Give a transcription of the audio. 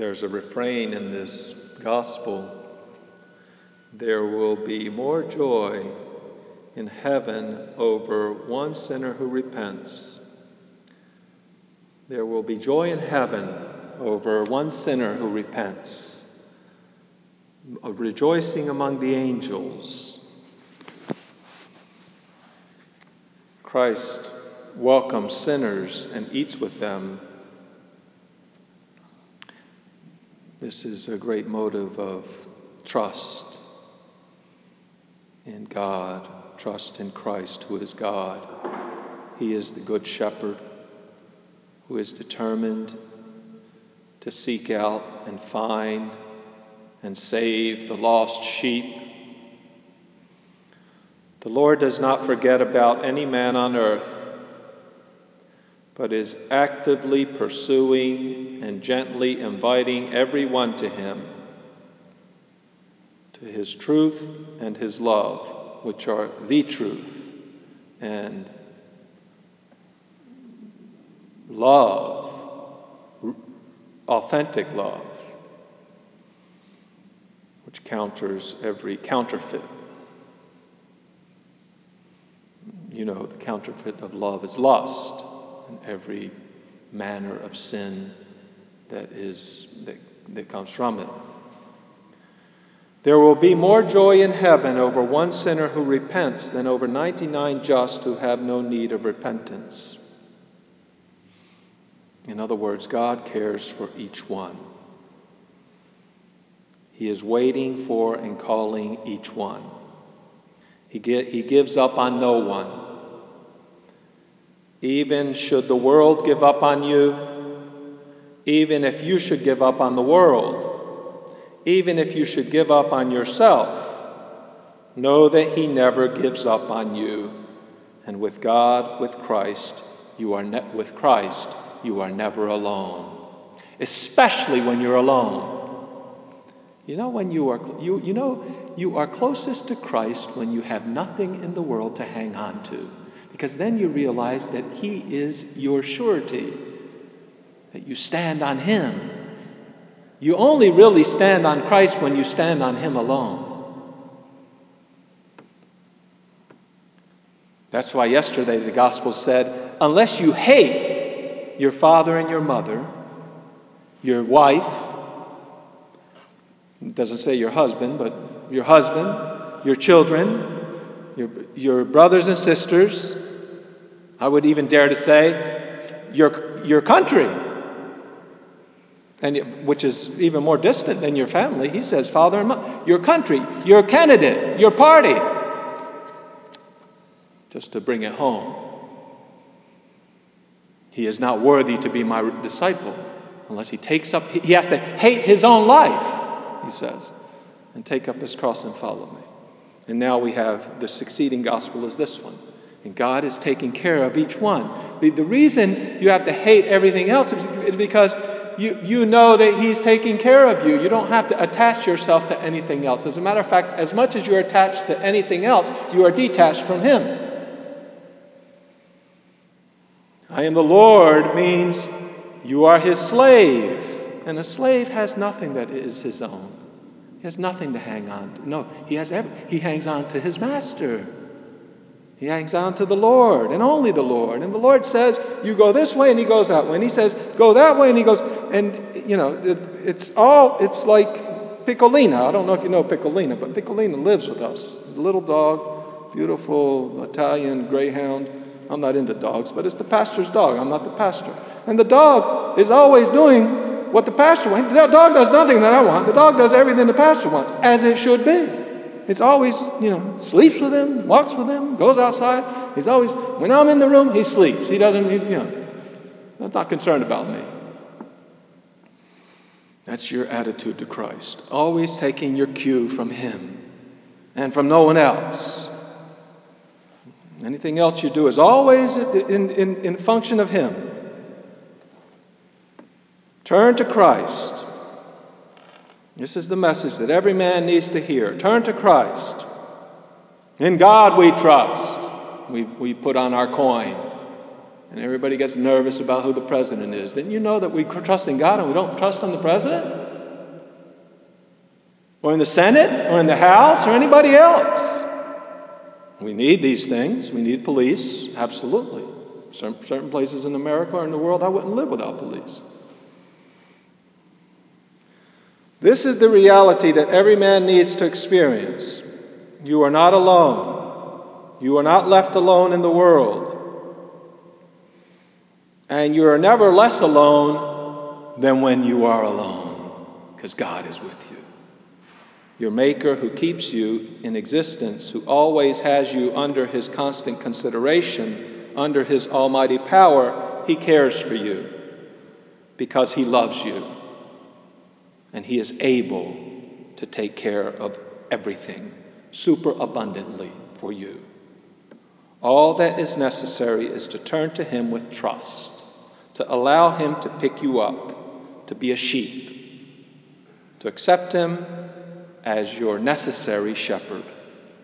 There's a refrain in this gospel there will be more joy in heaven over one sinner who repents. There will be joy in heaven over one sinner who repents. A rejoicing among the angels. Christ welcomes sinners and eats with them. This is a great motive of trust in God, trust in Christ, who is God. He is the Good Shepherd who is determined to seek out and find and save the lost sheep. The Lord does not forget about any man on earth, but is actively pursuing and gently inviting everyone to Him to his truth and his love, which are the truth and love, authentic love, which counters every counterfeit. You know, the counterfeit of love is lust, every manner of sin that is that, that comes from it. There will be more joy in heaven over one sinner who repents than over 99 just who have no need of repentance. In other words, God cares for each one. He is waiting for and calling each one. He, get, he gives up on no one. Even should the world give up on you, even if you should give up on the world, even if you should give up on yourself, know that He never gives up on you. And with God, with Christ, you are ne- with Christ, you are never alone. Especially when you're alone. You know when you are you, you know you are closest to Christ when you have nothing in the world to hang on to. Because then you realize that He is your surety, that you stand on Him you only really stand on Christ when you stand on Him alone. That's why yesterday the gospel said, unless you hate your father and your mother, your wife, it doesn't say your husband, but your husband, your children, your, your brothers and sisters, I would even dare to say your, your country, and which is even more distant than your family. He says, Father and Mother, your country, your candidate, your party. Just to bring it home. He is not worthy to be my disciple unless he takes up, he has to hate his own life, he says, and take up his cross and follow me. And now we have the succeeding gospel is this one. And God is taking care of each one. The, the reason you have to hate everything else is because you, you know that He's taking care of you. You don't have to attach yourself to anything else. As a matter of fact, as much as you're attached to anything else, you are detached from Him. I am the Lord means you are His slave. And a slave has nothing that is his own. He has nothing to hang on to. No, he has every, he hangs on to his master. He hangs on to the Lord and only the Lord. And the Lord says, You go this way, and he goes that way. And he says, Go that way, and he goes. And, you know, it's all, it's like Piccolina. I don't know if you know Piccolina, but Piccolina lives with us. Little dog, beautiful Italian greyhound. I'm not into dogs, but it's the pastor's dog. I'm not the pastor. And the dog is always doing what the pastor wants. The dog does nothing that I want. The dog does everything the pastor wants, as it should be. It's always, you know, sleeps with him, walks with him, goes outside. He's always, when I'm in the room, he sleeps. He doesn't, you know, I'm not concerned about me. That's your attitude to Christ. Always taking your cue from Him and from no one else. Anything else you do is always in, in, in function of Him. Turn to Christ. This is the message that every man needs to hear. Turn to Christ. In God we trust. We, we put on our coin. And everybody gets nervous about who the president is. Didn't you know that we trust in God and we don't trust in the president? Or in the Senate? Or in the House? Or anybody else? We need these things. We need police, absolutely. Certain places in America or in the world, I wouldn't live without police. This is the reality that every man needs to experience. You are not alone. You are not left alone in the world. And you are never less alone than when you are alone, because God is with you. Your Maker who keeps you in existence, who always has you under his constant consideration, under his almighty power, he cares for you because he loves you and He is able to take care of everything super abundantly for you. All that is necessary is to turn to Him with trust, to allow Him to pick you up, to be a sheep, to accept Him as your necessary shepherd.